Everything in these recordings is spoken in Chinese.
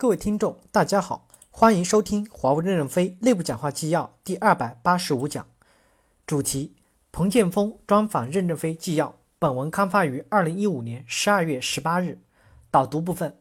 各位听众，大家好，欢迎收听华为任正非内部讲话纪要第二百八十五讲，主题：彭建峰专访任正非纪要。本文刊发于二零一五年十二月十八日。导读部分：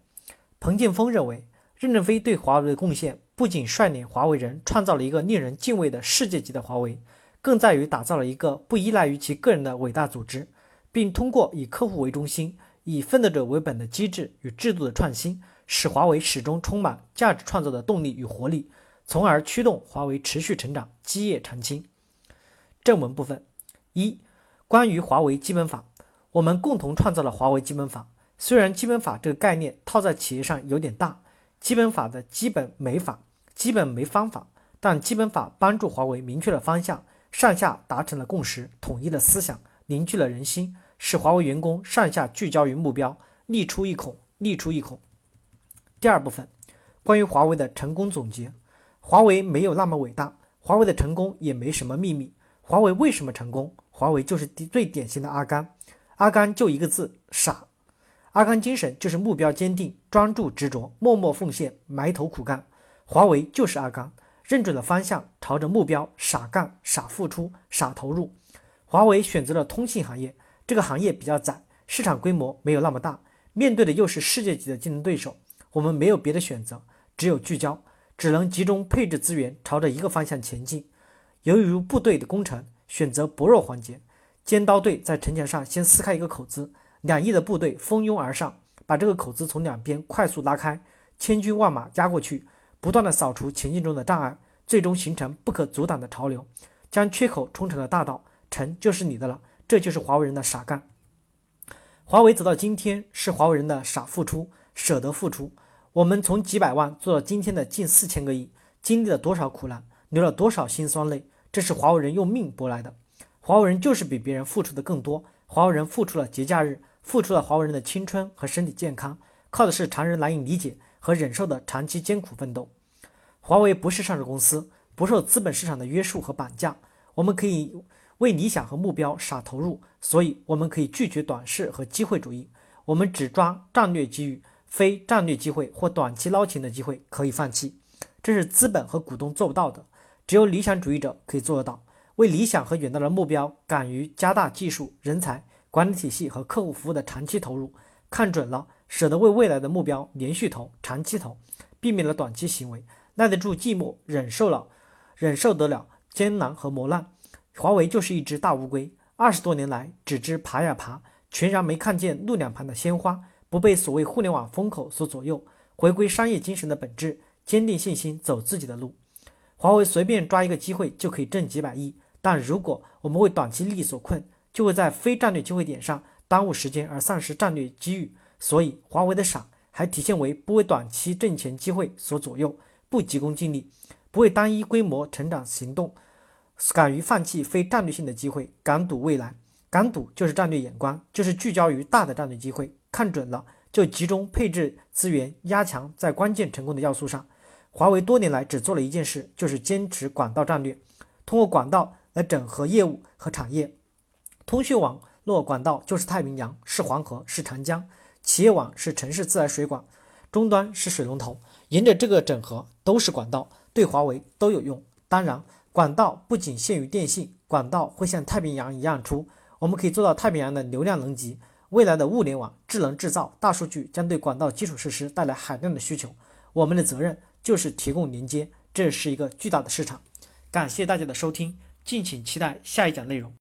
彭建峰认为，任正非对华为的贡献不仅率领华为人创造了一个令人敬畏的世界级的华为，更在于打造了一个不依赖于其个人的伟大组织，并通过以客户为中心、以奋斗者为本的机制与制度的创新。使华为始终充满价值创造的动力与活力，从而驱动华为持续成长、基业长青。正文部分一，关于华为基本法，我们共同创造了华为基本法。虽然基本法这个概念套在企业上有点大，基本法的基本没法，基本没方法，但基本法帮助华为明确了方向，上下达成了共识，统一了思想，凝聚了人心，使华为员工上下聚焦于目标，力出一孔，力出一孔。第二部分，关于华为的成功总结。华为没有那么伟大，华为的成功也没什么秘密。华为为什么成功？华为就是最典型的阿甘。阿甘就一个字：傻。阿甘精神就是目标坚定、专注执着、默默奉献、埋头苦干。华为就是阿甘，认准了方向，朝着目标傻干、傻付出、傻投入。华为选择了通信行业，这个行业比较窄，市场规模没有那么大，面对的又是世界级的竞争对手。我们没有别的选择，只有聚焦，只能集中配置资源，朝着一个方向前进。由于部队的攻城，选择薄弱环节。尖刀队在城墙上先撕开一个口子，两翼的部队蜂拥而上，把这个口子从两边快速拉开，千军万马压过去，不断的扫除前进中的障碍，最终形成不可阻挡的潮流，将缺口冲成了大道。城就是你的了，这就是华为人的傻干。华为走到今天，是华为人的傻付出。舍得付出，我们从几百万做到今天的近四千个亿，经历了多少苦难，流了多少辛酸泪，这是华为人用命博来的。华为人就是比别人付出的更多，华为人付出了节假日，付出了华为人的青春和身体健康，靠的是常人难以理解和忍受的长期艰苦奋斗。华为不是上市公司，不受资本市场的约束和绑架，我们可以为理想和目标傻投入，所以我们可以拒绝短视和机会主义，我们只抓战略机遇。非战略机会或短期捞钱的机会可以放弃，这是资本和股东做不到的，只有理想主义者可以做得到。为理想和远大的目标，敢于加大技术、人才、管理体系和客户服务的长期投入，看准了，舍得为未来的目标连续投、长期投，避免了短期行为，耐得住寂寞，忍受了，忍受得了艰难和磨难。华为就是一只大乌龟，二十多年来只知爬呀爬，全然没看见路两旁的鲜花。不被所谓互联网风口所左右，回归商业精神的本质，坚定信心，走自己的路。华为随便抓一个机会就可以挣几百亿，但如果我们为短期利益所困，就会在非战略机会点上耽误时间而丧失战略机遇。所以，华为的傻还体现为不为短期挣钱机会所左右，不急功近利，不为单一规模成长行动，敢于放弃非战略性的机会，敢赌未来。敢赌就是战略眼光，就是聚焦于大的战略机会。看准了，就集中配置资源，压强在关键成功的要素上。华为多年来只做了一件事，就是坚持管道战略，通过管道来整合业务和产业。通讯网络管道就是太平洋，是黄河，是长江；企业网是城市自来水管，终端是水龙头。沿着这个整合，都是管道，对华为都有用。当然，管道不仅限于电信，管道会像太平洋一样出，我们可以做到太平洋的流量能级。未来的物联网、智能制造、大数据将对管道基础设施带来海量的需求，我们的责任就是提供连接，这是一个巨大的市场。感谢大家的收听，敬请期待下一讲内容。